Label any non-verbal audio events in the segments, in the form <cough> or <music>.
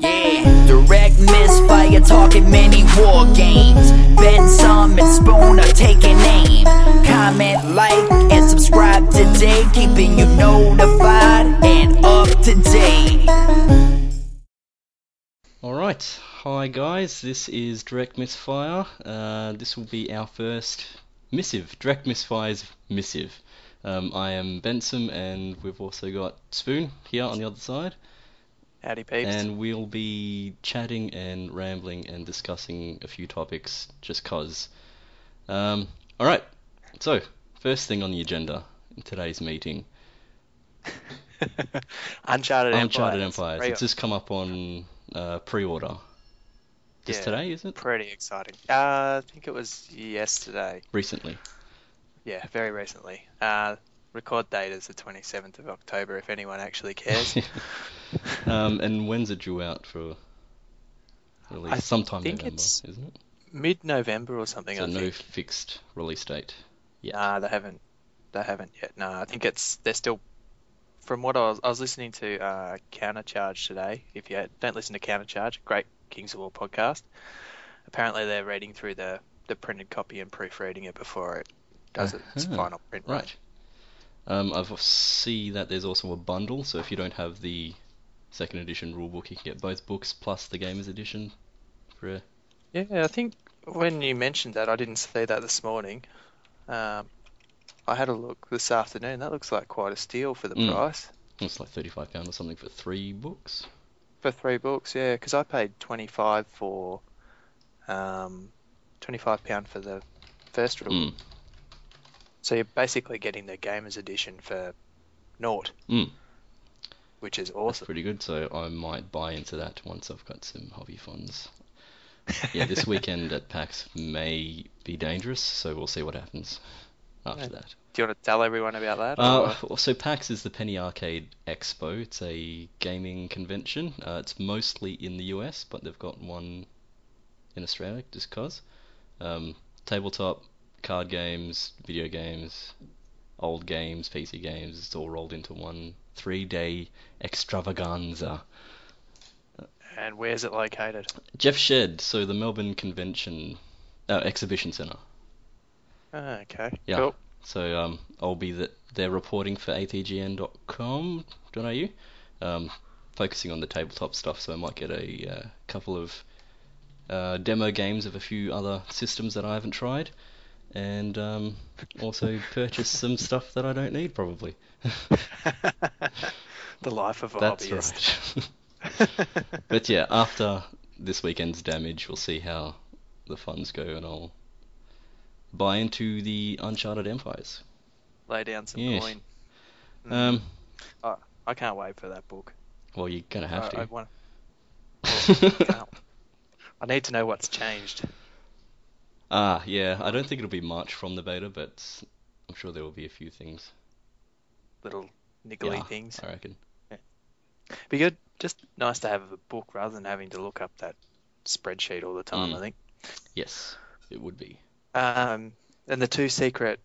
Yeah, direct misfire talking many war games. Benson and Spoon are taking aim. Comment, like, and subscribe today, keeping you notified and up to date. Alright, hi guys, this is Direct Misfire. Uh, this will be our first missive, Direct Misfire's missive. Um, I am Benson, and we've also got Spoon here on the other side. Howdy peeps. And we'll be chatting and rambling and discussing a few topics just cause. Um, Alright, so, first thing on the agenda in today's meeting <laughs> Uncharted Empires. Uncharted Empires. Pre- It's just come up on uh, pre order. Just Yeah. today, is it? pretty exciting. Uh, I think it was yesterday. Recently. Yeah, very recently. Uh, record date is the 27th of October if anyone actually cares. <laughs> um, and when's it due out for release? I Sometime think November, it's isn't it? Mid-November or something, So I no think. fixed release date. yet. Nah, they haven't. They haven't yet. No, I think it's they're still. From what I was, I was listening to uh, Countercharge today. If you don't listen to Countercharge, great Kings of War podcast. Apparently, they're reading through the the printed copy and proofreading it before it does its Uh-huh. final print run. Right. Um, I see that there's also a bundle, so if you don't have the second edition rulebook, you can get both books plus the Gamers Edition for a Yeah, I think when you mentioned that, I didn't see that this morning. Um, I had a look this afternoon. That looks like quite a steal for the Mm. price it's like thirty-five pound or something for three books. for three books. Yeah, because I paid twenty five for, um, twenty five pound for the first rule. Mm. So you're basically getting the gamers edition for naught, Mm. which is That's awesome. pretty good. So I might buy into that once I've got some hobby funds. Yeah, this <laughs> weekend at PAX may be dangerous, so we'll see what happens after Yeah. that. Do you want to tell everyone about that? Uh, so PAX is the Penny Arcade Expo. It's a gaming convention. Uh, it's mostly in the US, but they've got one in Australia just 'cause. Um, tabletop, card games, video games, old games, PC games. It's all rolled into one three-day extravaganza. and where's it located? Jeff's Shed, so the Melbourne Convention uh, Exhibition Centre. Ah, okay. Yeah. Cool. So um, I'll be the, there reporting for atgn.com.au, um, focusing on the tabletop stuff. So I might get a uh, couple of uh, demo games of a few other systems that I haven't tried, and um, also <laughs> purchase some stuff that I don't need probably. <laughs> the life of a That's hobbyist. right. <laughs> but yeah, after this weekend's damage, we'll see how the funds go, and I'll buy into the Uncharted Empires. Lay down some Yes. coin. Mm. Um, I can't wait for that book. well, you're gonna have I, to. I, want, can't- I need to know what's changed. Ah, yeah. I don't think it'll be much from the beta, but I'm sure there will be a few things. Little niggly Yeah, things. I reckon. Be good. Just nice to have a book rather than having to look up that spreadsheet all the time. Mm. I think. Yes, it would be. Um, and the two secret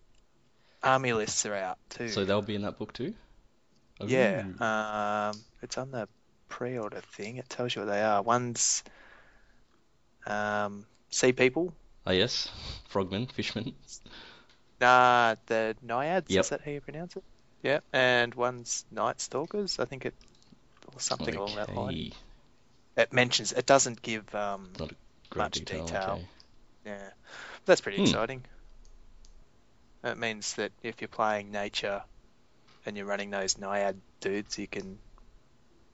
army lists are out too. So they'll be in that book too. Yeah, um, it's on the pre-order thing. It tells you what they are. One's um, sea people. Ah, yes. Frogmen, fishmen. Nah, the naiads. Yep. Is that how you pronounce it? Yeah, and one's night stalkers. I think it or something along that line. It mentions. It doesn't give um, Great much detail. detail. Okay. Yeah, that's pretty Hmm. exciting. It means that if you're playing nature and you're running those naiad dudes, you can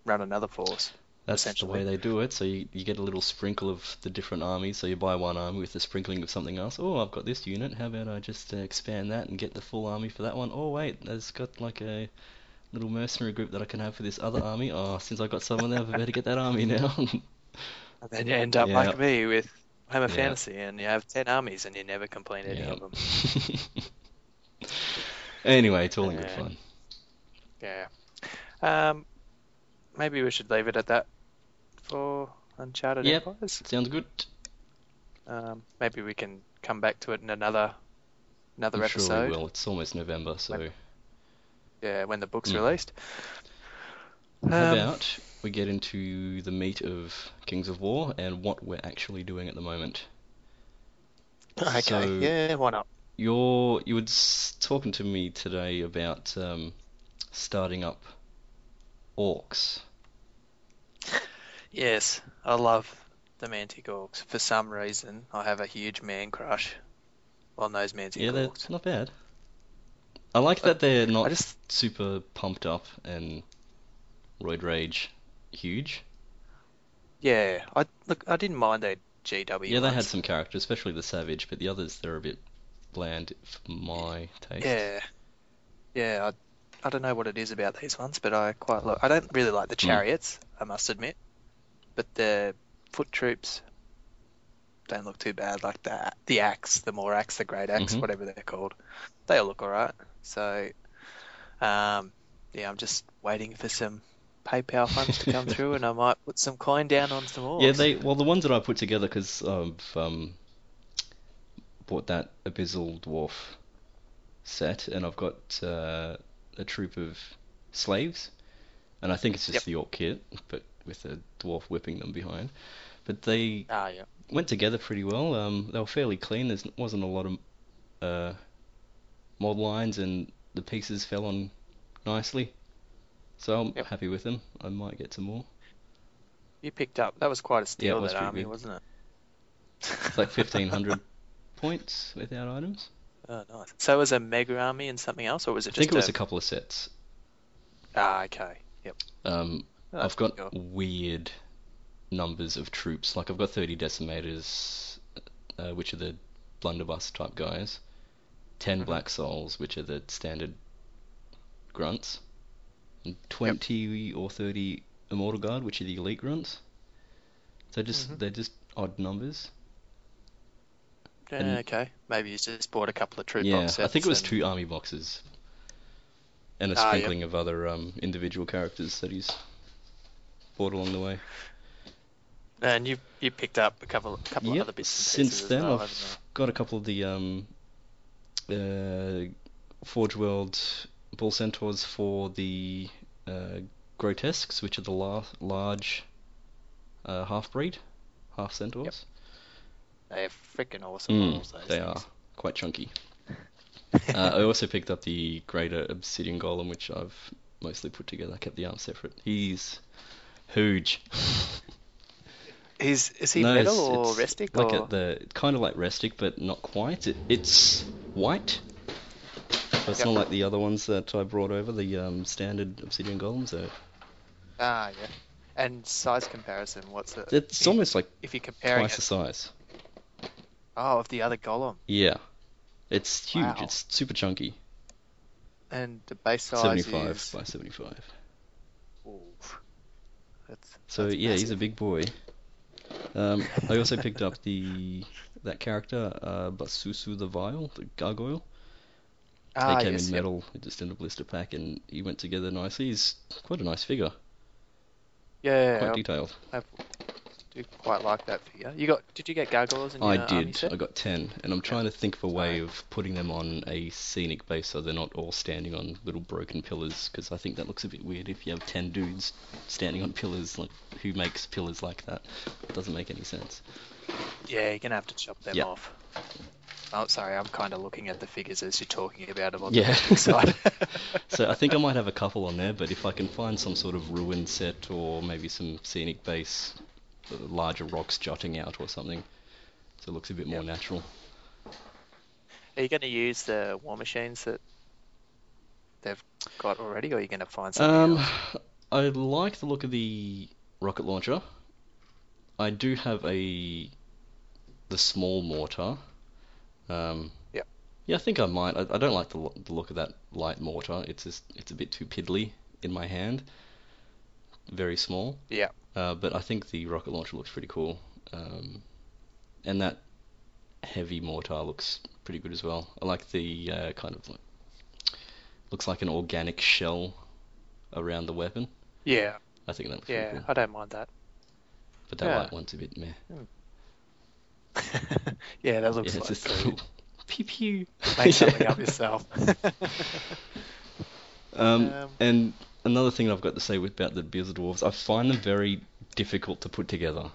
run another force. That's the way they do it. So you, you get a little sprinkle of the different armies. So you buy one army with a sprinkling of something else. Oh, I've got this unit. How about I just uh, expand that and get the full army for that one? Oh, wait, it's got like a little mercenary group that I can have for this other army. Oh, since I've got someone there, I better get that army now. <laughs> And then you end up Yeah. like me with Hammer Yeah. Fantasy, and you have ten armies, and you never complete any of them. <laughs> anyway, it's all in good fun. Yeah. Um, maybe we should leave it at that for Uncharted Yep. Empires. Sounds good. Um, maybe we can come back to it in another another I'm sure episode. we will. It's almost November, so Yeah, when the book's Mm. released. How Um, about we get into the meat of Kings of War and what we're actually doing at the moment? Okay, So- yeah, why not? You're you were talking to me today about um, starting up orcs. Yes, I love the Mantic Orcs. For some reason, I have a huge man crush on those Mantic Yeah, they're not bad. I like that they're not I just, super pumped up and roid rage huge. yeah, I look, I didn't mind their GW Yeah, they had ones. some character, especially the Savage, but the others they're a bit bland for my taste. Yeah, yeah. I, I don't know what it is about these ones, but I quite like. I don't really like the Hmm. chariots, I must admit, but the foot troops don't look too bad. Like the the axe, the more axe, the great axe, Mhm. whatever they're called, they all look alright. So, um, yeah, I'm just waiting for some PayPal funds to come <laughs> through, and I might put some coin down on some orcs. Yeah, they well the ones that I put together because I've um, bought that Abyssal Dwarf set, and I've got uh, a troop of slaves, and I think it's just Yep. the orc kit, but with a dwarf whipping them behind. But they Ah, yeah. went together pretty well. Um, they were fairly clean. There wasn't a lot of uh, mod lines, and the pieces fell on nicely. So I'm Yep. happy with them. I might get some more. You picked up. That was quite a steal. was that army, wasn't it? It's like 1500 <laughs> points without items. Oh, nice. So it was a mega army and something else, or was it I just I think it was a... a couple of sets. Ah, okay. Yep. Um, Oh, I've got weird numbers of troops. Like I've got 30 decimators, uh, which are the blunderbuss type guys. 10 Mhm. black souls, which are the standard grunts. And 20 or 30 immortal guard, which are the elite grunts. So just Mhm. they're just odd numbers. Yeah, and- okay. Maybe you just bought a couple of troop boxes. Yeah, box I think it was sets two army boxes. And a Ah, yep. sprinkling of other um, individual characters that he's bought along the way. And, you you picked up a couple a couple Yep, of other bits since then well, I've got a couple of the um, uh, Forge World Bull Centaurs for the uh, Grotesques, which are the la- large uh, half breed, half centaurs. you? They're freaking awesome Mm, models, they things. are quite chunky. <laughs> uh, I also picked up the Greater Obsidian Golem, which I've mostly put together. I kept the arms separate. He's huge. Is is he No, metal or rustic Like or a, the kind of like rustic, but not quite. It, it's white. But it's Yep. not like the other ones that I brought over, the um, standard obsidian golems. Are, ah yeah. And size comparison, what's it? it's if, almost like if you're comparing twice it, the size. oh, of the other golem, Yeah, it's huge. Wow. It's super chunky. and the base size 75 is. by 75. That's, So that's yeah, he's a big boy. Um, I also picked up the that character, uh, Basusu the Vile, the gargoyle. Ah, he came yes, in yep. metal, just in a blister pack, and he went together nicely. He's quite a nice figure, Yeah, quite detailed. I do quite like that figure. You got? Did you get gargoyles in I your army did. I got 10, and I'm trying to think of a way of putting them on a scenic base so they're not all standing on little broken pillars, because I think that looks a bit weird if you have 10 dudes standing on pillars. Like, who makes pillars like that? It doesn't make any sense. Yeah, you're gonna have to chop them Yeah. off. Oh, sorry, I'm kind of looking at the figures as you're talking about them on Yeah. the big <laughs> side. <laughs> So I think I might have a couple on there, but if I can find some sort of ruin set or maybe some scenic base, uh, larger rocks jutting out or something, so it looks a bit more Yep. natural. Are you going to use the war machines that they've got already, or are you going to find something Um, else? I like the look of the rocket launcher. I do have a the small mortar. Um, Yeah. Yeah, I think I might. I, I don't like the, the look of that light mortar. It's just it's a bit too piddly in my hand. Very small. Yeah. Uh, but I think the rocket launcher looks pretty cool. Um, and that heavy mortar looks pretty good as well. I like the uh, kind of like looks like an organic shell around the weapon. Yeah, I think that looks yeah, pretty cool. I don't mind that. But that yeah. light one's a bit meh. <laughs> yeah, that looks yeah, like it's just a so little pew pew. make <laughs> something Yeah. up yourself. <laughs> Um, Um, and another thing I've got to say about the Beers Dwarves, I find them very difficult to put together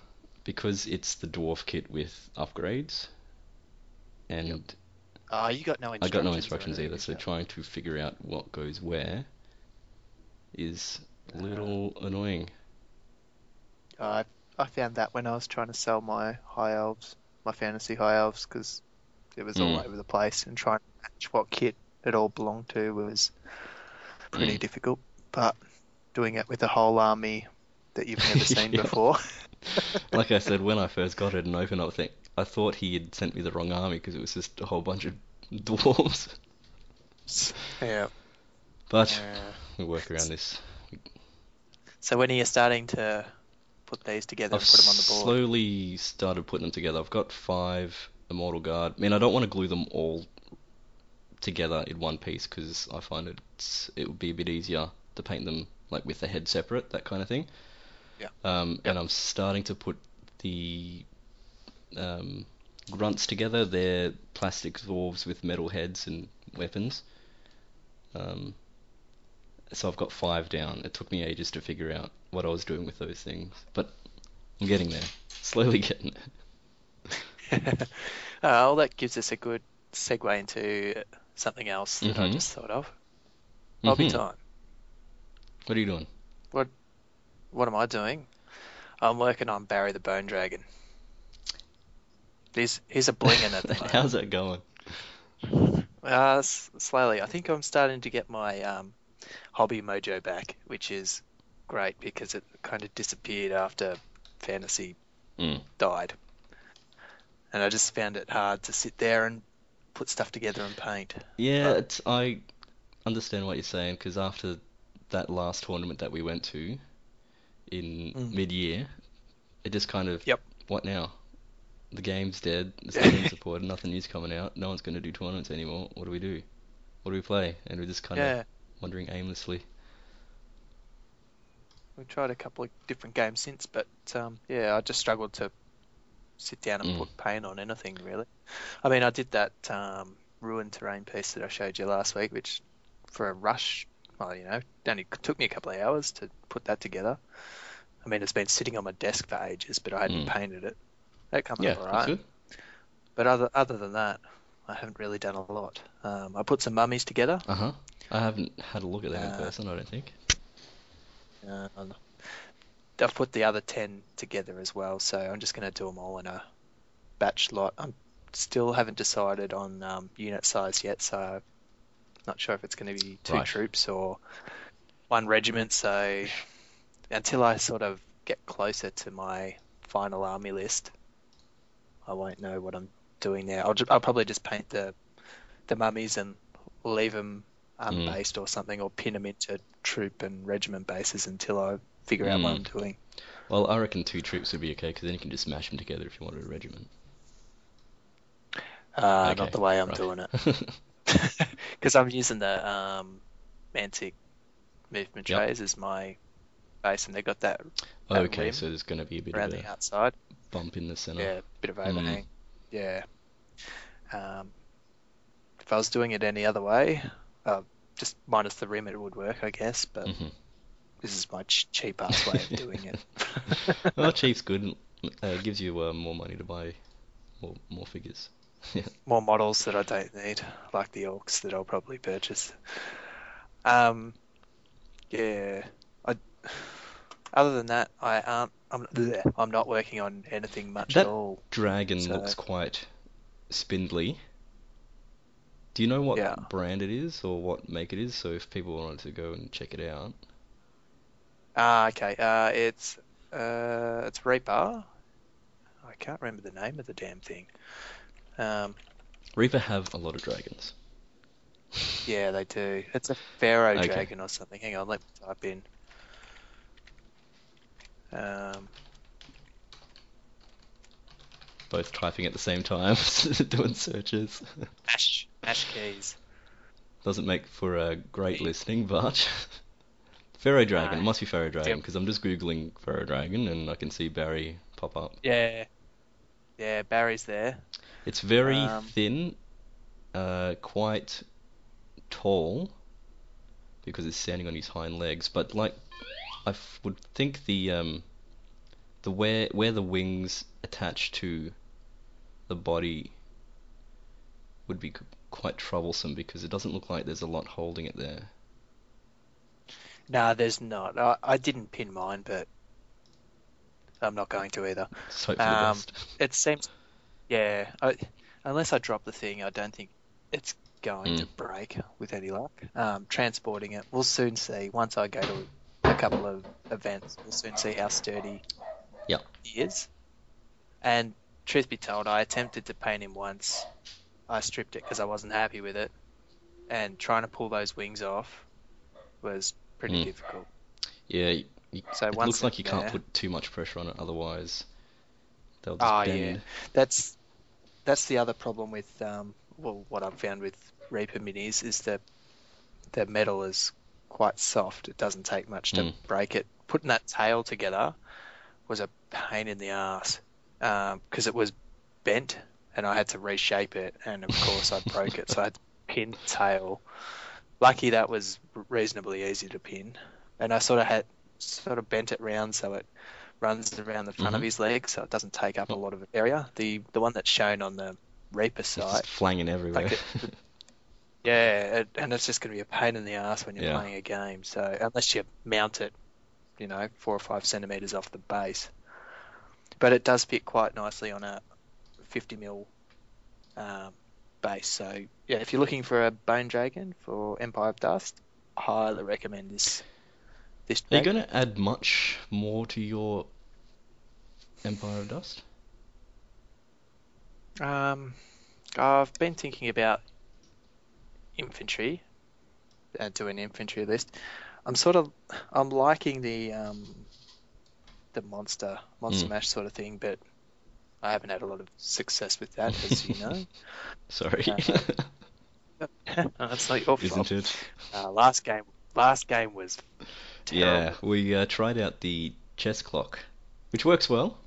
because it's the dwarf kit with upgrades, and Oh, you got no I got no instructions either. So trying to figure out what goes where is a little annoying. I I found that when I was trying to sell my high elves, my fantasy high elves, because it was all Mm. over the place, and trying to match what kit it all belonged to was pretty Mm. difficult. But doing it with a whole army that you've never <laughs> seen Yeah. before, <laughs> Like I said, when I <laughs> first got it and opened up, I think I thought he had sent me the wrong army because it was just a whole bunch of dwarves. yeah. But yeah. we work around this. So when are you starting to put these together I've and put them on the board? slowly started putting them together. I've got five Immortal Guard. I mean, I don't want to glue them all together in one piece because I find it's it would be a bit easier to paint them like with the head separate, that kind of thing. Yeah. Um, and I'm starting to put the um, grunts together. They're plastic dwarves with metal heads and weapons. Um, so I've got five down. It took me ages to figure out what I was doing with those things, but I'm getting there. Slowly <laughs> getting there. uh, <laughs> well, that gives us a good segue into something else that I Mhm. just thought of. Hobby Mhm. time. What are you doing? What what am I doing? I'm working on Barry the Bone Dragon. He's he's a blingin at the <laughs> moment. How's that going? Uh, s- slowly. I think I'm starting to get my um, hobby mojo back, which is great because it kind of disappeared after fantasy Mm. died. And I just found it hard to sit there and put stuff together and paint. Yeah, it's, I understand what you're saying because after that last tournament that we went to in Mm. mid-year, it just kind of, Yep. what now? The game's dead. There's <laughs> nothing support. Nothing new's coming out. No one's going to do tournaments anymore. What do we do? What do we play? And we're just kind of Yeah, wandering aimlessly. we've tried a couple of different games since, but um, yeah, I just struggled to sit down and Mm. put paint on anything really. I mean, I did that um, ruined terrain piece that I showed you last week, which for a rush, well, you know, only took me a couple of hours to put that together. I mean, it's been sitting on my desk for ages, but I hadn't Mm. painted it. That comes Yeah, up alright. But other other than that, I haven't really done a lot. Um, I put some mummies together. Uh-huh. I haven't had a look at them in Uh, person, I don't think. Uh, I've put the other 10 together as well, so I'm just going to do them all in a batch lot. I'm still haven't decided on um, unit size yet, so not sure if it's going to be two Right. troops or one regiment. So until I sort of get closer to my final army list, I won't know what I'm doing there. I'll, ju- I'll probably just paint the the mummies and leave them Mm. unbased or something, or pin them into troop and regiment bases until I figure out what Mm. I'm doing. Well, I reckon two troops would be okay because then you can just smash them together if you wanted a regiment. Uh, Okay, not the way I'm right. doing it, <laughs> <laughs> because I'm using the um, Mantic movement Yep. trays as my base, and they've got that That okay, so there's going to be a bit around of the a outside. bump in the center. Yeah, a bit of Mm. Yeah. Um, if I was doing it any other way, uh, just minus the rim, it would work, I guess. But hmm this is my ch- cheap ass way of doing it. <laughs> well, cheap's good. Uh, gives you uh, more money to buy more more figures. More models that I don't need, like the orcs that I'll probably purchase. Um, yeah. I. Other than that, I aren't. I'm. bleh, I'm not working on anything much That- at all. Dragon So- looks quite spindly. Do you know what Yeah. brand it is or what make it is? So if people wanted to go and check it out. Ah, okay. Uh, it's uh, it's Reaper. I can't remember the name of the damn thing. Um, Reaper have a lot of dragons. yeah, they do. It's a Pharaoh Okay. dragon or something. Hang on, let me type in. Um, Both typing at the same time, <laughs> doing searches. Ash Ash keys. Doesn't make for a great listening, but <laughs> Pharaoh Dragon. It No. must be Pharaoh Dragon Yep. because I'm just googling Pharaoh Dragon and I can see Barry pop up. Yeah, yeah. Barry's there. It's very Um, thin, uh, quite tall, because it's standing on his hind legs. But like, I f- would think the um, the where where the wings attach to the body would be c- quite troublesome because it doesn't look like there's a lot holding it there. Nah, there's not. I, I didn't pin mine, but I'm not going to either. Just hope for the Um, best. It seems, yeah. I, unless I drop the thing, I don't think it's going to Mm. break with any luck. Um, transporting it, we'll soon see. Once I go to a couple of events, we'll soon see how sturdy Yeah. he is. And truth be told, I attempted to paint him once. I stripped it because I wasn't happy with it, and trying to pull those wings off was pretty Mm. difficult. Yeah, So it looks like you can't put too much pressure on it, otherwise they'll just Ah, bend. yeah. That's that's the other problem with um, well, what I've found with Reaper Minis is that the metal is quite soft. It doesn't take much to Mm. break it. Putting that tail together was a pain in the ass because it was bent and I had to reshape it, and of course I broke it, so I had to pin the tail. Lucky that was reasonably easy to pin, and I sort of had sort of bent it round so it runs around the front of Mhm. his leg, so it doesn't take up a lot of area. The the one that's shown on the Reaper It's site, just flanging everywhere. like <laughs> it, yeah, it, and it's just going to be a pain in the ass when you're Yeah. playing a game. So unless you mount it, you know, four or five centimeters off the base, but it does fit quite nicely on a 50 mil um, base. So yeah, if you're looking for a bone dragon for Empire of Dust, highly recommend this. This Are you going to add much more to your Empire of Dust? Um, I've been thinking about infantry, uh, doing infantry list. I'm sort of, I'm liking the um, the monster monster Mm. mash sort of thing, but I haven't had a lot of success with that, as you know. <laughs> Sorry. Uh, <laughs> <laughs> That's not your fault. Isn't it? Uh, last game, last game was Yeah, we uh, tried out the chess clock, which works well.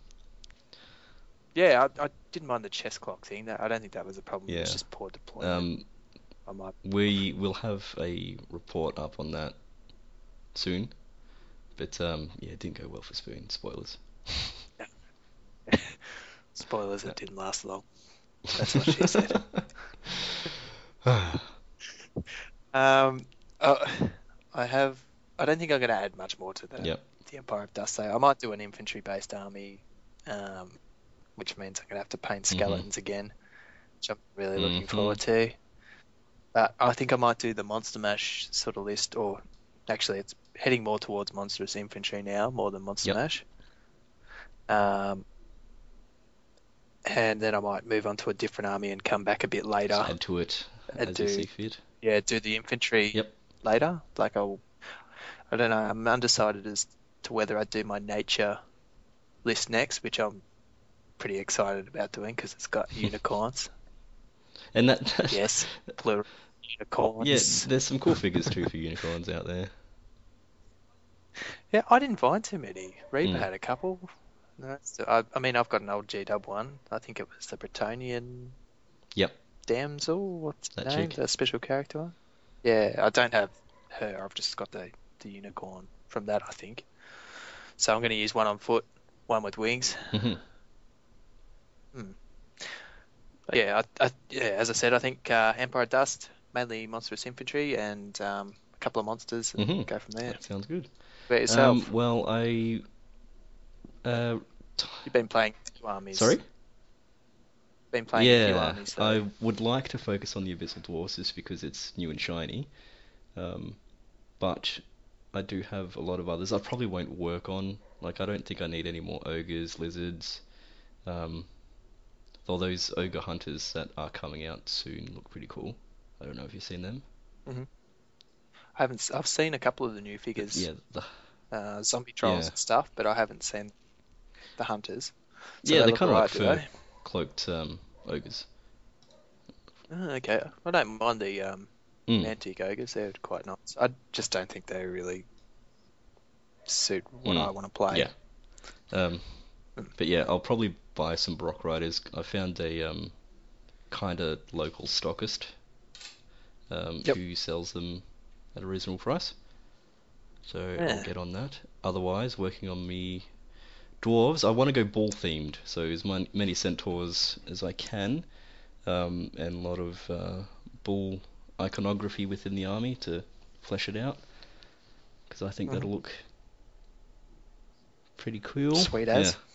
Yeah, I, I didn't mind the chess clock thing. That I don't think that was a problem. It was Yeah. just poor deployment. Um, I might we will have a report up on that soon. But um, yeah, it didn't go well for Spoon. Spoilers. <laughs> spoilers. It didn't last long. That's what she said. <laughs> <laughs> Um, uh, I have. I don't think I'm going to add much more to the Yep. the Empire of Dust. So I might do an infantry-based army, um, which means I'm going to have to paint Mhm. skeletons again, which I'm really looking Mhm. forward to. But I think I might do the Monster Mash sort of list, or actually, it's heading more towards Monstrous Infantry now, more than Monster Yep. Mash. Um, and then I might move on to a different army and come back a bit later. Just add to it Add as you to- see fit. Yeah, do the infantry Yep. later. Like I'll, I don't know. I'm undecided as to whether I do my nature list next, which I'm pretty excited about doing because it's got <laughs> unicorns. And that <laughs> yes, plural unicorns. Yeah, there's some cool figures too for unicorns out there. Yeah, I didn't find too many. Reaper Mm. had a couple. No, so I, I mean, I've got an old G Dub one. I think it was the Bretonnian Yep. damsel. What's the That name? chick. The special character. Yeah, I don't have her. I've just got the the unicorn from that. I think. So I'm going to use one on foot, one with wings. Mhm. But yeah, I, I, yeah. As I said, I think uh, Empire Dust mainly monstrous infantry and um, a couple of monsters and Mhm. go from there. That sounds good. About yourself, Um, well, I. Uh, t- you've been playing two armies. sorry? Been playing a few Yeah, armies. So. I would like to focus on the Abyssal Dwarfs just because it's new and shiny. Um, but I do have a lot of others I probably won't work on. Like, I don't think I need any more ogres, lizards. Um, though those ogre hunters that are coming out soon look pretty cool. I don't know if you've seen them. Mhm. I haven't. I've seen a couple of the new figures, Yeah, the, uh, zombie trolls Yeah. and stuff, but I haven't seen the hunters. So yeah, they they're kind of like fur cloaked um, ogres. Oh, okay, I don't mind the um, Mm. Mantic ogres. They're quite nice. I just don't think they really suit what Mm. I want to play. Yeah. Um, but yeah, I'll probably buy some Brock Riders. I found a um, kind of local stockist um, Yep. who sells them at a reasonable price. So Yeah. I'll get on that. Otherwise, working on me dwarves. I want to go ball themed, so as many centaurs as I can, um, and a lot of uh, bull iconography within the army to flesh it out, because I think Mhm. that'll look pretty cool. Sweet as. Yeah. <laughs>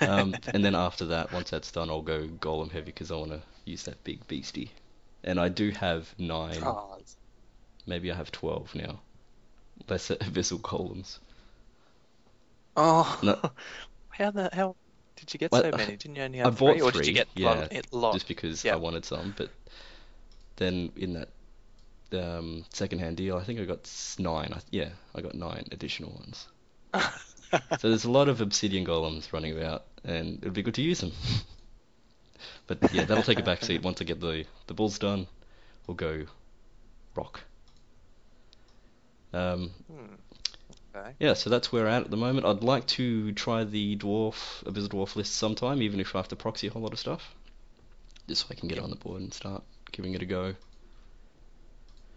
Um, and then <laughs> after that, once that's done, I'll go golem heavy because I want to use that big beastie. And I do have nine, Oh, maybe I have twelve now. Lesser <laughs> abyssal golems. oh. No. how the hell did you get Well, so many? Didn't you only have I bought three, or did you three, get yeah, lot, lot? just because yeah. I wanted some. But then in that um, second-hand deal, I think I got nine. I, yeah, I got nine additional ones. <laughs> So there's a lot of obsidian golems running about, and it'd be good to use them. <laughs> but yeah, that'll take a back seat once I get the the bulls done. We'll go rock. Um, Hmm. Okay. yeah, so that's where we're at at the moment. I'd like to try the dwarf abyssal dwarf list sometime, even if I have to proxy a whole lot of stuff, just so I can get it on the board and start giving it a go.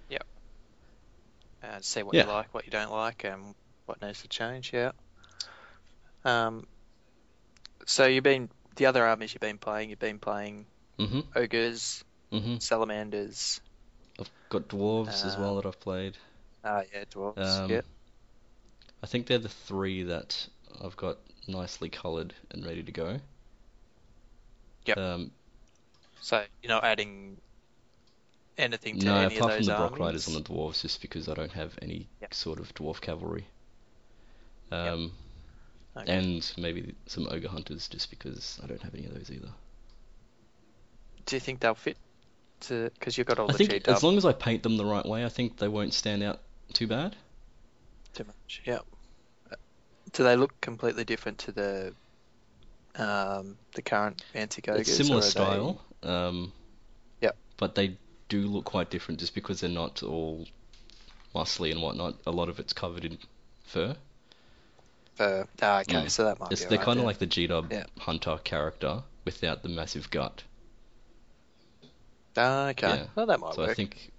Yep. Uh, see what Yeah. you like, what you don't like, and what needs to change. Yeah. Um. So you've been the other armies you've been playing. You've been playing Mhm. ogres, Mhm. salamanders. I've got dwarves as well Um, that I've played. Ah, yeah, dwarves. Um, yeah. I think they're the three that I've got nicely coloured and ready to go. Yep. Um, So you're not adding anything to no, any of apart from those the Brock armies. Riders on the dwarves, just because I don't have any Yep. sort of dwarf cavalry. Um, Okay. and maybe some ogre hunters, just because I don't have any of those either. Do you think they'll fit to? Because you've got all I the think as long as I paint them the right way, I think they won't stand out too bad. too much. Yeah. Uh, Do they look completely different to the um the current Mantic ogres? It's similar are they- style, um, Yep. but they do look quite different just because they're not all muscly and whatnot. A lot of it's covered in fur. Uh, ah, okay, Mm. so that might It's, be they're kind of like the G-Dub Yeah. hunter character without the massive gut. Ah, okay. Yeah. Well, that might So work. I think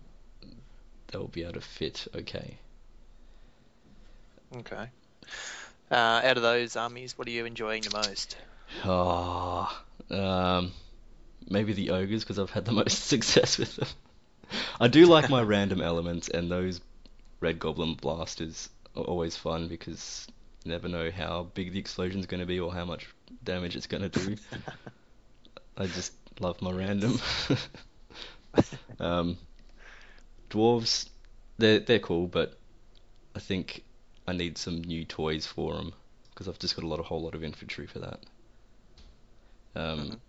they'll be able to fit okay. Okay. Uh, out of those armies, what are you enjoying the most? Ah, um, maybe the ogres because I've had the <laughs> most success with them. I do like my <laughs> random elements, and those red goblin blasters are always fun because you never know how big the explosion's going to be or how much damage it's going to do. <laughs> I just love my random. um, dwarves, they're they're cool, but I think I need some new toys for them because I've just got a lot, a whole lot of infantry for that. Um, Mhm.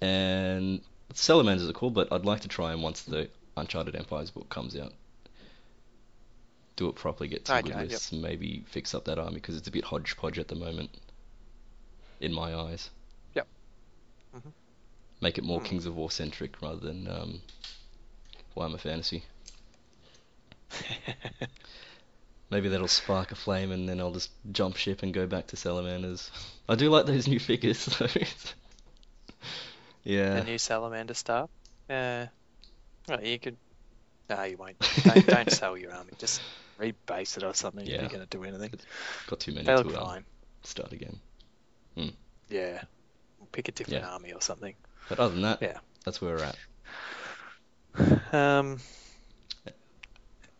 And salamanders are cool, but I'd like to try them once the Uncharted Empires book comes out. Do it properly, get some good Okay, yep. lists, and maybe fix up that army because it's a bit hodgepodge at the moment, in my eyes. Yep. Mhm. Make it more Hmm. Kings of War centric rather than um, Warhammer Fantasy. <laughs> Maybe that'll spark a flame, and then I'll just jump ship and go back to salamanders. <laughs> I do like those new figures, though. <laughs> yeah. the new salamander stuff. Yeah. Well, you could. No, you won't. <laughs> Don't, don't sell your army. Just rebase it or something if you're going to do anything. Got too many They to look um, fine. start again. Yeah. Pick a different Yeah. army or something. But other than that, Yeah. that's where we're at. Um,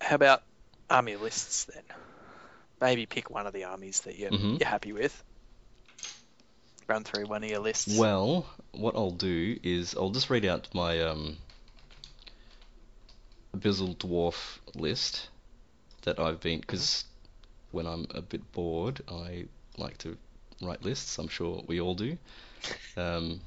how about army lists then? Maybe pick one of the armies that you're, Mhm. you're happy with. Run through one of your lists. Well, what I'll do is I'll just read out my um, Abyssal Dwarf list that I've been because when I'm a bit bored, I like to write lists. I'm sure we all do. <laughs> Um,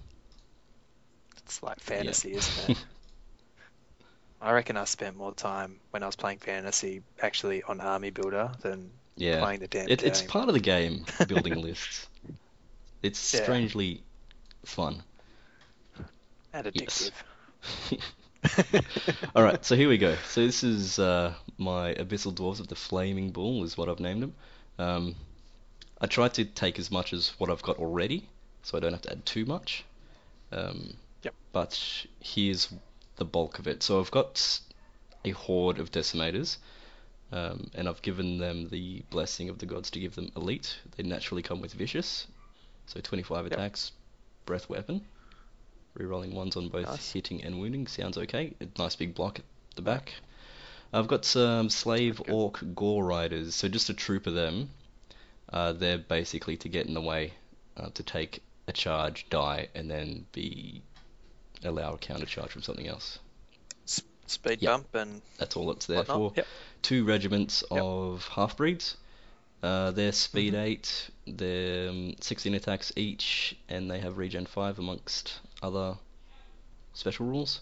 It's like fantasy, isn't it? <laughs> I reckon I spent more time when I was playing fantasy actually on Army Builder than yeah, playing the damn it, game. it's part of the game building <laughs> lists. It's Yeah. strangely fun. and Yes. <laughs> All right, so here we go. So this is uh, my Abyssal Dwarves of the Flaming Bull, is what I've named them. Um, I tried to take as much as what I've got already, so I don't have to add too much. Um, Yep. But here's the bulk of it. So I've got a horde of decimators, um, and I've given them the blessing of the gods to give them elite. They naturally come with vicious, so 25 Yep. attacks, breath weapon, rerolling ones on both Nice. hitting and wounding. Sounds okay. A nice big block at the back. I've got some slave Good. orc gore riders, so just a troop of them. Uh, they're basically to get in the way, uh, to take a charge, die, and then be allow a counter charge from something else. Speed Yep. bump and That's all it's there whatnot. for. Yep. Two regiments Yep. of half breeds. Uh, they're speed Mhm. eight. They're um, 16 attacks each, and they have regen five amongst other special rules.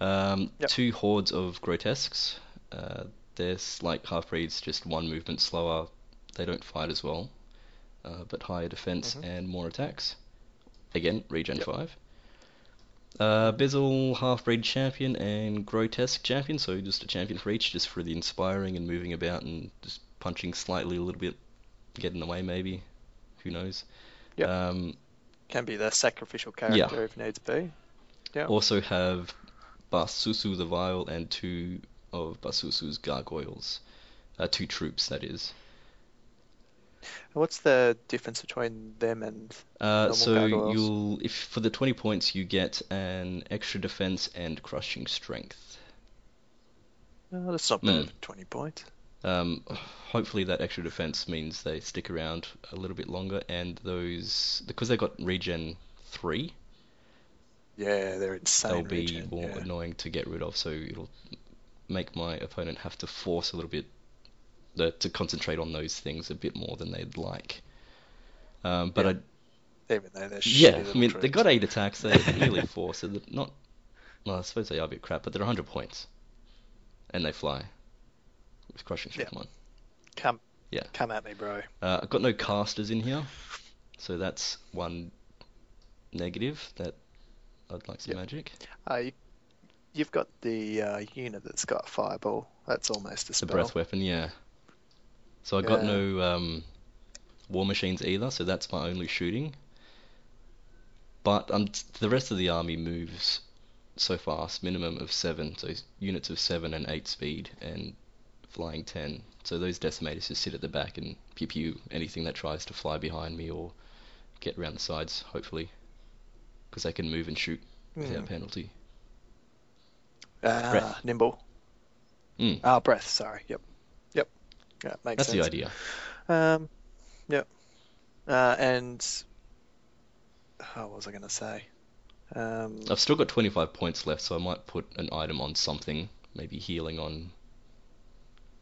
Um, Yep. Two hordes of grotesques. Uh, they're like half breeds, just one movement slower. They don't fight as well, uh, but higher defense Mhm. and more attacks. Again, regen Yep. five. Uh, Bizzle, half-breed champion, and grotesque champion. So just a champion for each, just for the inspiring and moving about and just punching slightly a little bit, get in the way maybe. Who knows? Yep. Um, Can be the sacrificial character if needs be. Yep. also have Basusu the Vile and two of Basusu's gargoyles. Uh, two troops, that is. What's the difference between them and Uh, Normal so gargoyles. you'll, if for the 20 points, you get an extra defense and crushing strength. Oh, that's not bad. Mm. Twenty points. Um, hopefully that extra defense means they stick around a little bit longer, and those because they got regen three, Yeah, they're insane. they'll be regen, more yeah. annoying to get rid of. So it'll make my opponent have to force a little bit the, to concentrate on those things a bit more than they'd like. Um, but Yeah. I Even though they're yeah, I mean they got eight attacks, they're <laughs> nearly four, so they're not. Well, I suppose they are a bit crap, but they're 100 points, and they fly with crushing strength one. Come, Yeah. come at me, bro. Uh, I've got no casters in here, so that's one negative that I'd like some Yep. magic. Uh, you, you've got the uh, unit that's got fireball. That's almost a The spell. breath weapon, yeah. So I got Yeah. no um, war machines either, so that's my only shooting. But um, the rest of the army moves so fast, minimum of seven, so units of seven and eight speed, and flying ten. So those decimators just sit at the back and pew pew anything that tries to fly behind me or get around the sides, hopefully, because they can move and shoot without Mm. penalty. Ah, Breath. nimble. Mm, Ah, breath. Sorry. Yep. Yep. Yeah, makes that's the idea. Um, yep. Uh, and oh, what was I going to say? Um, I've still got 25 points left, so I might put an item on something, maybe healing on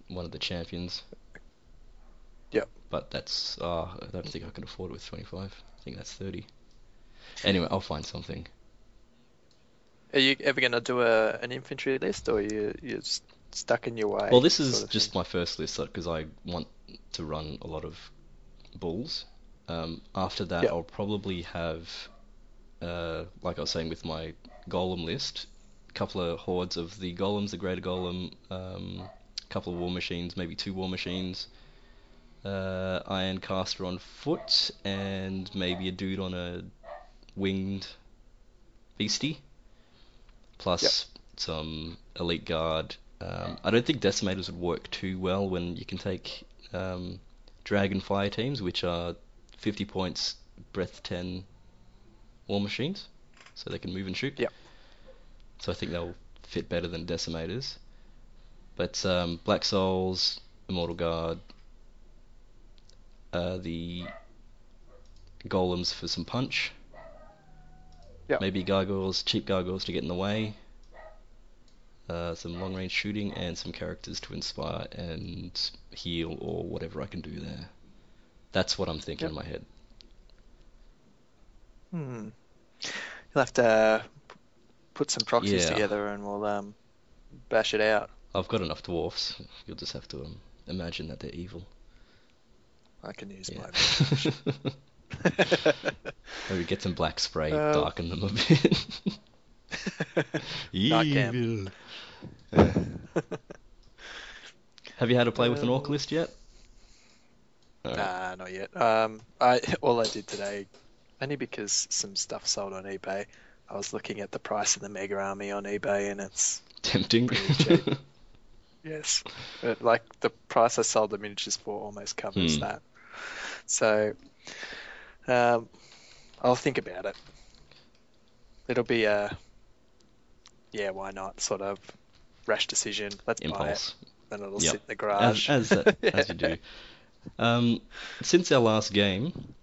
one of the champions. Yep. But that's, uh, I don't think I can afford it with 25. I think that's 30. Anyway, I'll find something. are you ever going to do a an infantry list, or you you're stuck in your way? Well, this is sort of just thing? my first list because I want to run a lot of bulls. Um, after that, Yep. I'll probably have, uh, like I was saying with my golem list, a couple of hordes of the golems, the greater golem, um, a couple of war machines, maybe two war machines, uh, iron caster on foot, and maybe a dude on a winged beastie, plus some elite guard. Um, I don't think decimators would work too well when you can take um, dragon fire teams, which are 50 points, breath 10 war machines, so they can move and shoot. Yep. So I think they'll fit better than decimators. But um, black souls, immortal guard, uh, the golems for some punch. Yep. Maybe gargoyles, cheap gargoyles to get in the way. Uh, some long range shooting and some characters to inspire and heal or whatever I can do there. That's what I'm thinking Yep. in my head. Hmm. You'll have to put some proxies Yeah. together, and we'll um bash it out. I've got enough dwarfs. You'll just have to um, imagine that they're evil. I can use Yeah. my. <laughs> Maybe get some black spray, Um, darken them a bit. <laughs> <laughs> Evil. Have you had a play with an orc Um, list yet? Alright. Nah, not yet. Um, I all I did today, only because some stuff sold on eBay. I was looking at the price of the Mega Army on eBay, and it's Tempting. Pretty cheap. Yes, but like the price I sold the miniatures for almost covers Hmm. that. So, um, I'll think about it. It'll be a, yeah, why not? Sort of rash decision. Let's buy it, Impulse. then it'll Yep. sit in the garage. As as, <laughs> that, as you do. Um, since our last game,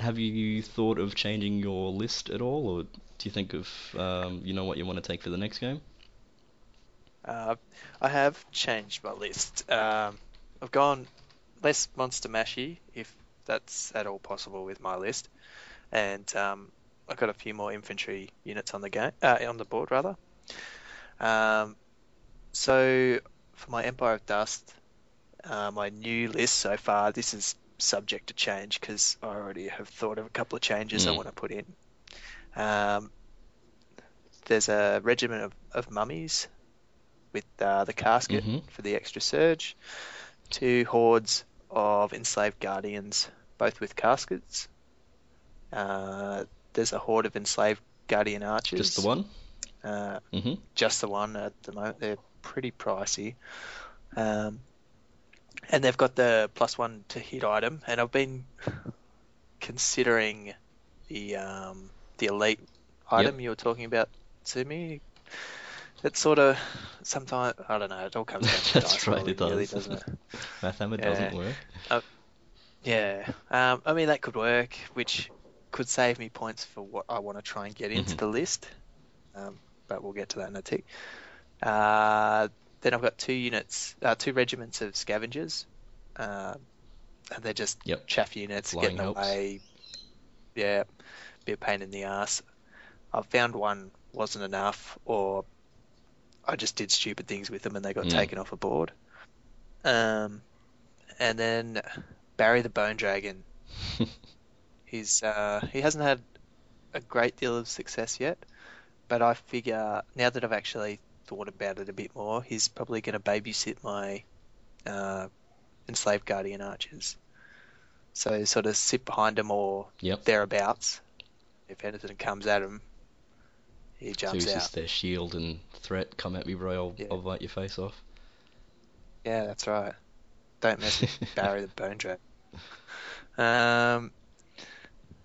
have you thought of changing your list at all, or do you think of um, you know what you want to take for the next game? Uh, I have changed my list. Um, I've gone less Monster Mashy, if that's at all possible with my list, and um, I've got a few more infantry units on the game, uh, on the board rather. Um, so for my Empire of Dust, uh, my new list so far, this is subject to change because I already have thought of a couple of changes I Mm. want to put in. Um, there's a regiment of, of mummies with uh, the casket Mhm. for the extra surge, two hordes of enslaved guardians, both with caskets. Uh, there's a horde of enslaved guardian archers. Just the one? Uh, hmm just the one at the moment. They're pretty pricey. Um, and they've got the plus one to hit item, and I've been considering the um, the elite item you were talking about to me. It's sort of sometimes I don't know. It all comes down to <laughs> That's dice right, it really, does. doesn't it? <laughs> Mathhammer Yeah. doesn't work. Yeah. Um, I mean that could work, which could save me points for what I want to try and get into Mhm. the list. Um, but we'll get to that in a tick. Uh, then I've got two units, uh, two regiments of scavengers. Um, and they're just Yep. chaff units Flying getting away. Yeah, be a pain in the ass. I found one wasn't enough, or I just did stupid things with them and they got Mm. taken off a board. Um, and then Barry the Bone Dragon. <laughs> He's uh, he hasn't had a great deal of success yet, but I figure now that I've actually thought about it a bit more, he's probably going to babysit my uh, enslaved guardian archers. So sort of sit behind them or Yep. thereabouts. If anything comes at him, he jumps So it's out. just their shield and threat. Come at me, bro. I'll, Yeah. I'll bite your face off. Yeah, that's right. Don't mess with <laughs> Barry the Bone Dragon. Um,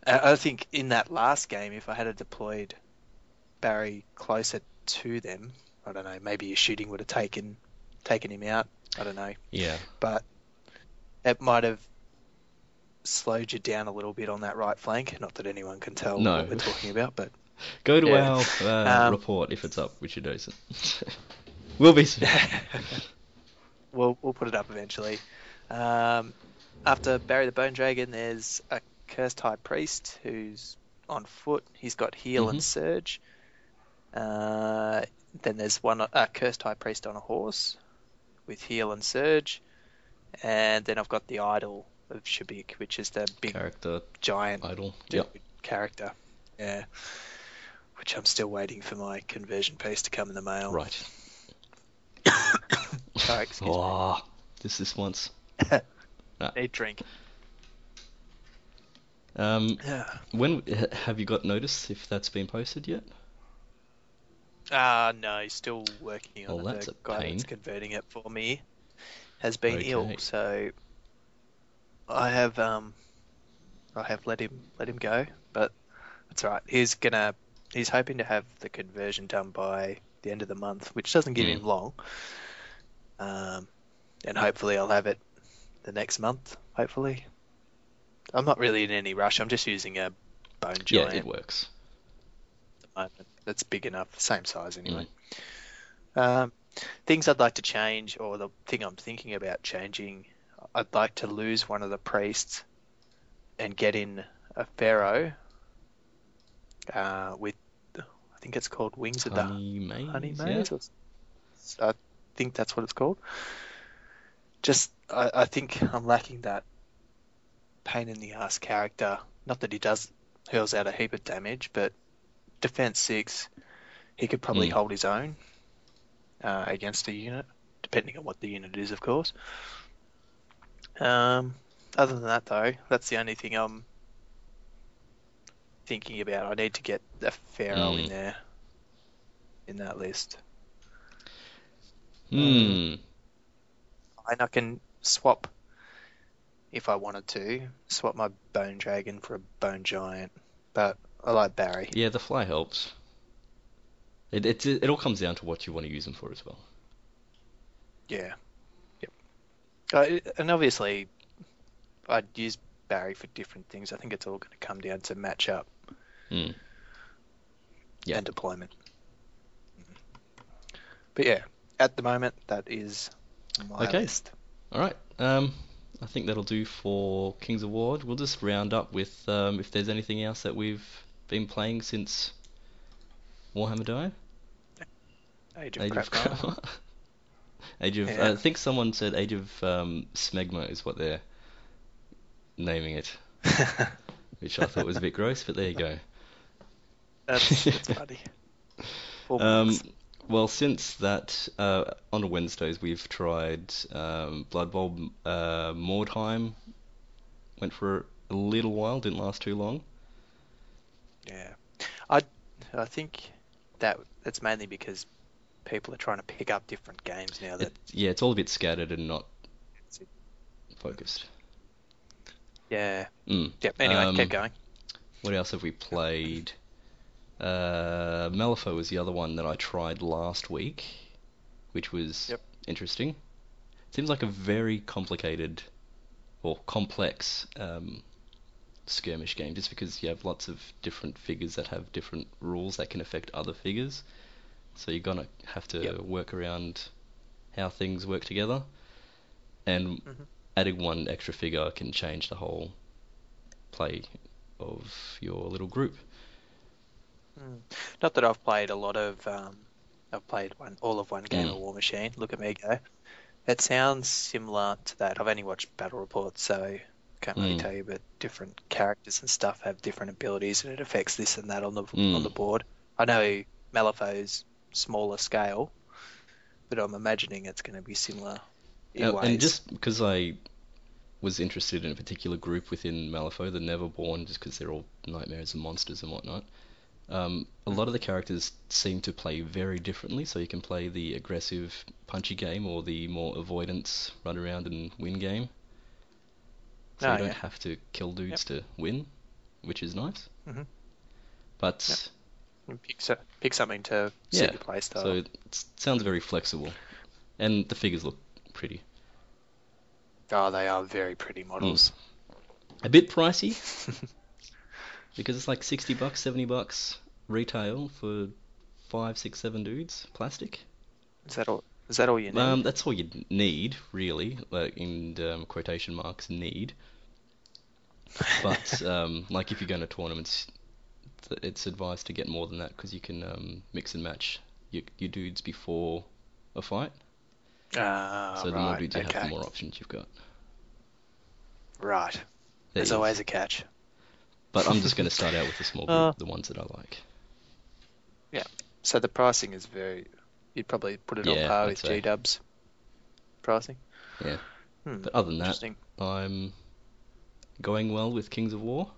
I I think in that last game, if I had deployed Barry closer to them, I don't know, maybe your shooting would have taken taken him out. I don't know, Yeah. but it might have slowed you down a little bit on that right flank. Not that anyone can tell No. what we're talking about, but Go to Yeah. our uh, Um, report if it's up, which it isn't. Will be soon. <laughs> we'll we'll put it up eventually. Um, after Barry the Bone Dragon, there's a cursed high priest who's on foot. He's got heal and Mhm. surge. Uh, then there's one a cursed high priest on a horse with heal and surge, and then I've got the idol of Shabik, which is the big Character giant idol. Yep. character. Yeah. Which I'm still waiting for my conversion piece to come in the mail. Right. <coughs> Sorry, excuse me. Oh, just this once. <laughs> Need drink. Um, Yeah. <sighs> when have you got notice if that's been posted yet? Uh, no, he's still working on Well, it. that's the a guy pain. that's converting it for me has been ill, so I have um, I have let him let him go, but that's right. He's gonna he's hoping to have the conversion done by the end of the month, which doesn't give Mm. him long. Um, and hopefully I'll have it the next month. Hopefully, I'm not really in any rush. I'm just using a bone giant Yeah, it works. at the moment. That's big enough, same size anyway. Mm. Um, things I'd like to change, or the thing I'm thinking about changing, I'd like to lose one of the priests and get in a pharaoh uh, with, I think it's called Wings of the Honeymaze. Honey yeah? Maze. Or, s- I think that's what it's called. Just, I, I think I'm lacking that pain in the ass character. Not that he does hurls out a heap of damage, but defense six, he could probably Hmm. hold his own uh, against a unit, depending on what the unit is, of course. Um, other than that, though, that's the only thing I'm thinking about. I need to get a pharaoh in Hmm. there, in that list. Hmm. And I can swap, if I wanted to, swap my Bone Dragon for a Bone Giant. But I like Barry. Yeah, the fly helps. It, it it all comes down to what you want to use them for as well. Yeah. Yep. Uh, and obviously, I'd use Barry for different things. I think it's all going to come down to matchup Hmm. Yeah. and deployment. But yeah, at the moment, that is my Okay. list. All right. Um, I think that'll do for Kings War. We'll just round up with um, if there's anything else that we've been playing since Warhammer Die. Age of Age of. <laughs> Age of. Yeah. I think someone said Age of um, Smegma is what they're naming it, <laughs> which I thought was a bit gross, but there you go. That's, <laughs> that's funny. Um, well, since that, uh, on Wednesdays we've tried um, Blood Bowl uh, Mordheim. Went for a little while, didn't last too long. Yeah, I I think that that's mainly because people are trying to pick up different games now. That It, yeah, it's all a bit scattered and not focused. yeah. Mm. Yep. Anyway, Um, keep going. What else have we played? Uh, Malifaux was the other one that I tried last week, which was Yep. interesting. Seems like a very complicated or complex um, skirmish game, just because you have lots of different figures that have different rules that can affect other figures. So you're gonna have to Yep. work around how things work together, and Mhm. adding one extra figure can change the whole play of your little group. Mm. Not that I've played a lot of. Um, I've played one all of one game Mm. of Warmachine. Look at me go. It sounds similar to that. I've only watched battle reports, so can't really Mm. tell you. But different characters and stuff have different abilities, and it affects this and that on the on the board. I know Malifaux's smaller scale, but I'm imagining it's going to be similar Uh, and just because I was interested in a particular group within Malifaux, the Neverborn, just because they're all nightmares and monsters and whatnot. Um, a lot of the characters seem to play very differently, so you can play the aggressive, punchy game or the more avoidance, run around and win game. So Oh, you don't yeah. have to kill dudes to win, which is nice. Mhm. But pick, so, pick something to suit Yeah, your playstyle. so it sounds very flexible, and the figures look pretty. oh, they are very pretty models. A bit pricey <laughs> because it's like 60 bucks, 70 bucks retail for five, six, seven dudes, plastic. Is that all? Is that all you need? Um, that's all you need, really, like in um, quotation marks, need. But <laughs> um, like if you're going to tournaments, it's advised to get more than that because you can um, mix and match your, your dudes before a fight. Ah, so the more dudes you okay. have, the more options you've got. Right. There There's always a catch. But I'm just going <laughs> to start out with the small group, Uh. the ones that I like. Yeah. So the pricing is very. You'd probably put it Yeah, on par I'd with. G Dubs pricing. Yeah. Hmm. But other than that, I'm going well with Kings of War,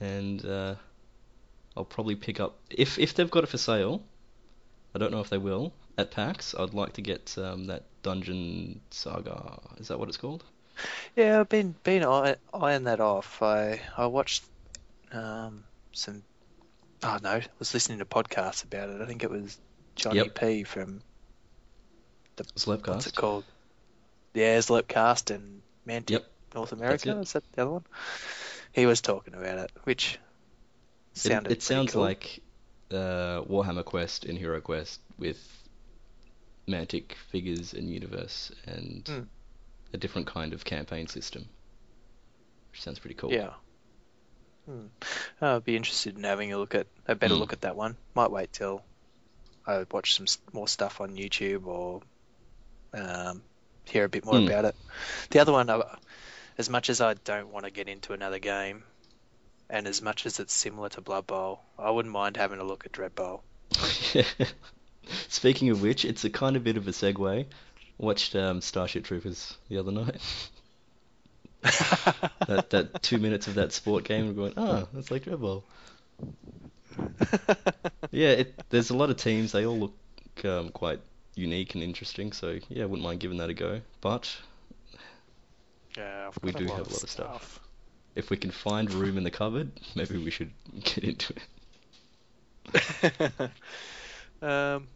and uh, I'll probably pick up if if they've got it for sale. I don't know if they will at PAX. I'd like to get um, that Dungeon Saga. Is that what it's called? Yeah, I've been been eye- eyeing that off. I I watched um some. Oh no, I was listening to podcasts about it. I think it was Johnny Yep. P from the what's it called? Yeah, Zlepcast and Mantic Yep. North America. Is that the other one? He was talking about it, which It, sounded it pretty sounds cool. like uh, Warhammer Quest and Hero Quest with Mantic figures and universe and Hmm. A different kind of campaign system, which sounds pretty cool. Yeah. Hmm. I'd be interested in having a look at a better Hmm. look at that one. Might wait till I watch some more stuff on YouTube or um, hear a bit more Hmm. about it. The other one, as much as I don't want to get into another game, and as much as it's similar to Blood Bowl, I wouldn't mind having a look at Dreadball. <laughs> Speaking of which, it's a kind of bit of a segue. Watched um, Starship Troopers the other night. <laughs> that that two minutes of that sport game, we're going, ah, that's like Dread <laughs> Yeah, it, there's a lot of teams. They all look um, quite unique and interesting. So yeah, I wouldn't mind giving that a go. But Yeah, We do have a lot of stuff. stuff. if we can find room in the cupboard, maybe we should <laughs> get into it. um,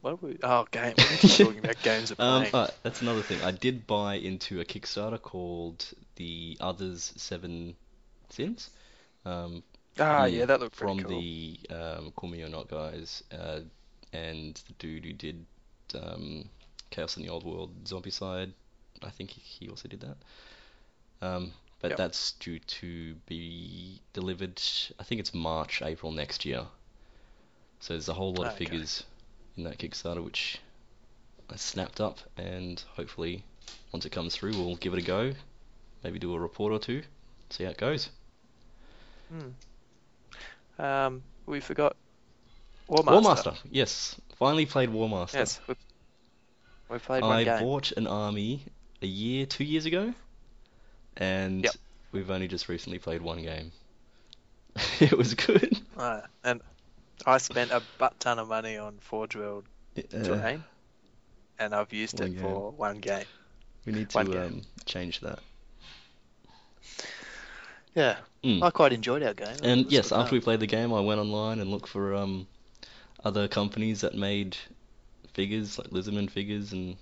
what are we? Oh, game. We're talking about games we're Um, uh, that's another thing. I did buy into a Kickstarter called the Others Seven Sins. Um, ah, yeah, that looked from pretty cool. the um, Cool Mini or Not guys, uh, and the dude who did um, Chaos in the Old World Zombicide. I think he, he also did that. Um, but Yep. that's due to be delivered. I think it's March, April next year. So there's a whole lot of Okay. figures in that Kickstarter which I snapped up, and hopefully once it comes through, we'll give it a go. Maybe do a report or two, see how it goes. Hmm. Um, we forgot Warmaster. Warmaster, yes, finally played Warmaster. Yes, we, we played one I game. bought an army a year, two years ago, and Yep. we've only just recently played one game. <laughs> it was good. Uh, and I spent a butt ton of money on Forge World terrain, and I've used it game. for one game. we need to um, change that. Yeah, Mm. I quite enjoyed our game. And yes, after we played the game, I went online and looked for um, other companies that made figures, like Lizardman figures, and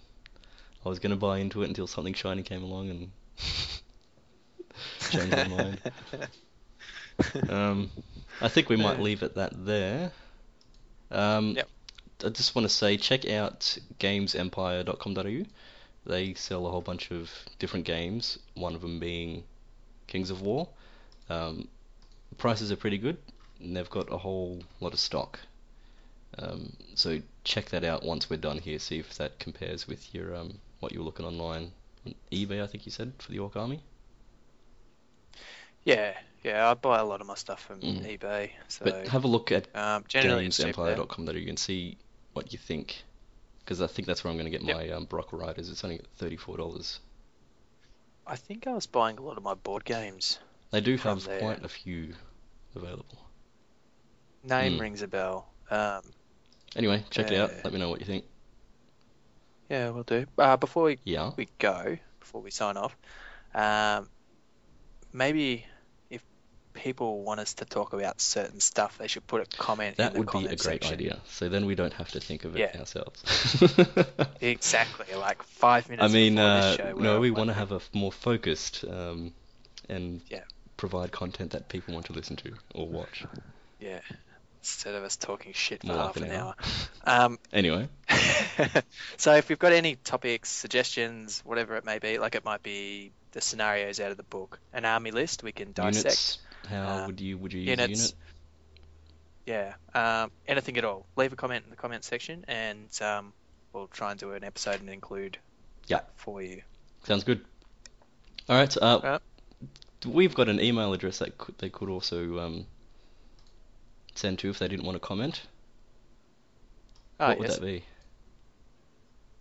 I was gonna buy into it until something shiny came along and <laughs> changed my mind. <laughs> Um, I think we might leave it that there. Um, Yep. I just want to say, check out gamesempire.com.au. They sell a whole bunch of different games, one of them being Kings of War. Um, the prices are pretty good, and they've got a whole lot of stock. Um, so check that out once we're done here. See if that compares with your um, what you were looking online on eBay. I think you said for the Orc Army. Yeah, yeah, I buy a lot of my stuff from Mm. eBay, so But have a look at um, generally it's cheap there. gamesempire.com.au and see what you think. Because I think that's where I'm going to get Yep. my um, Brock Riders. It's only thirty-four dollars. I think I was buying a lot of my board games. They do have there. quite a few available. Name Mm. rings a bell. Um, Anyway, check it out. Uh, Let me know what you think. yeah, we'll do. Uh, before we, Yeah. we go, before we sign off, um, maybe people want us to talk about certain stuff, they should put a comment That in the would be a great section. idea. So then we don't have to think of it Yeah. ourselves. <laughs> Exactly, like five minutes I mean, uh, show. no, we want to have a more focused um, and Yeah. provide content that people want to listen to or watch. Yeah, instead of us talking shit for More half an an hour. hour. Um, <laughs> Anyway, <laughs> so if you've got any topics, suggestions, whatever it may be, like it might be the scenarios out of the book, an army list we can dissect. units. How Uh, would you would you use units. a unit? Yeah, um, anything at all. Leave a comment in the comment section, and um, we'll try and do an episode and include Yeah. that for you. Sounds good. All right. Uh, Alright. We've got an email address that could, they could also um, send to if they didn't want to comment. Oh, what would yes. that be?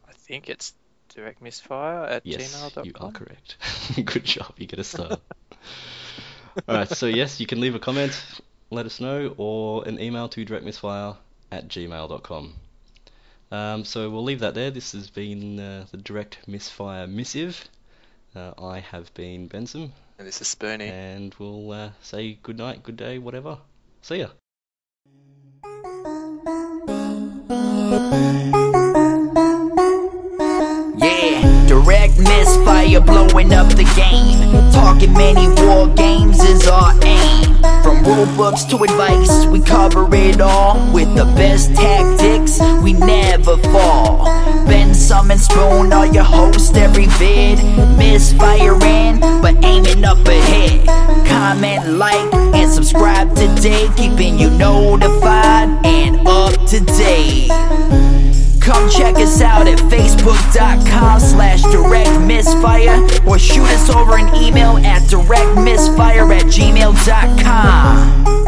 I think it's direct misfire at Yes, gmail.com. you are correct. <laughs> Good job. You get a star. <laughs> All right. So yes, you can leave a comment, let us know, or an email to directmisfire at gmail.com. Um, so we'll leave that there. This has been uh, the direct misfire missive. Uh, I have been Benson, And this is Spoonie. and we'll uh, say good night, good day, whatever. See ya. Misfire blowing up the game. Talking many war games is our aim. From rule books to advice, we cover it all. With the best tactics, we never fall. Ben Summon Spoon are your host every vid. Misfiring, but aiming up ahead. Comment, like, and subscribe today. Keeping you notified and up to date. Come check us out at facebook.com slash direct misfire or shoot us over an email at directmisfire at gmail.com.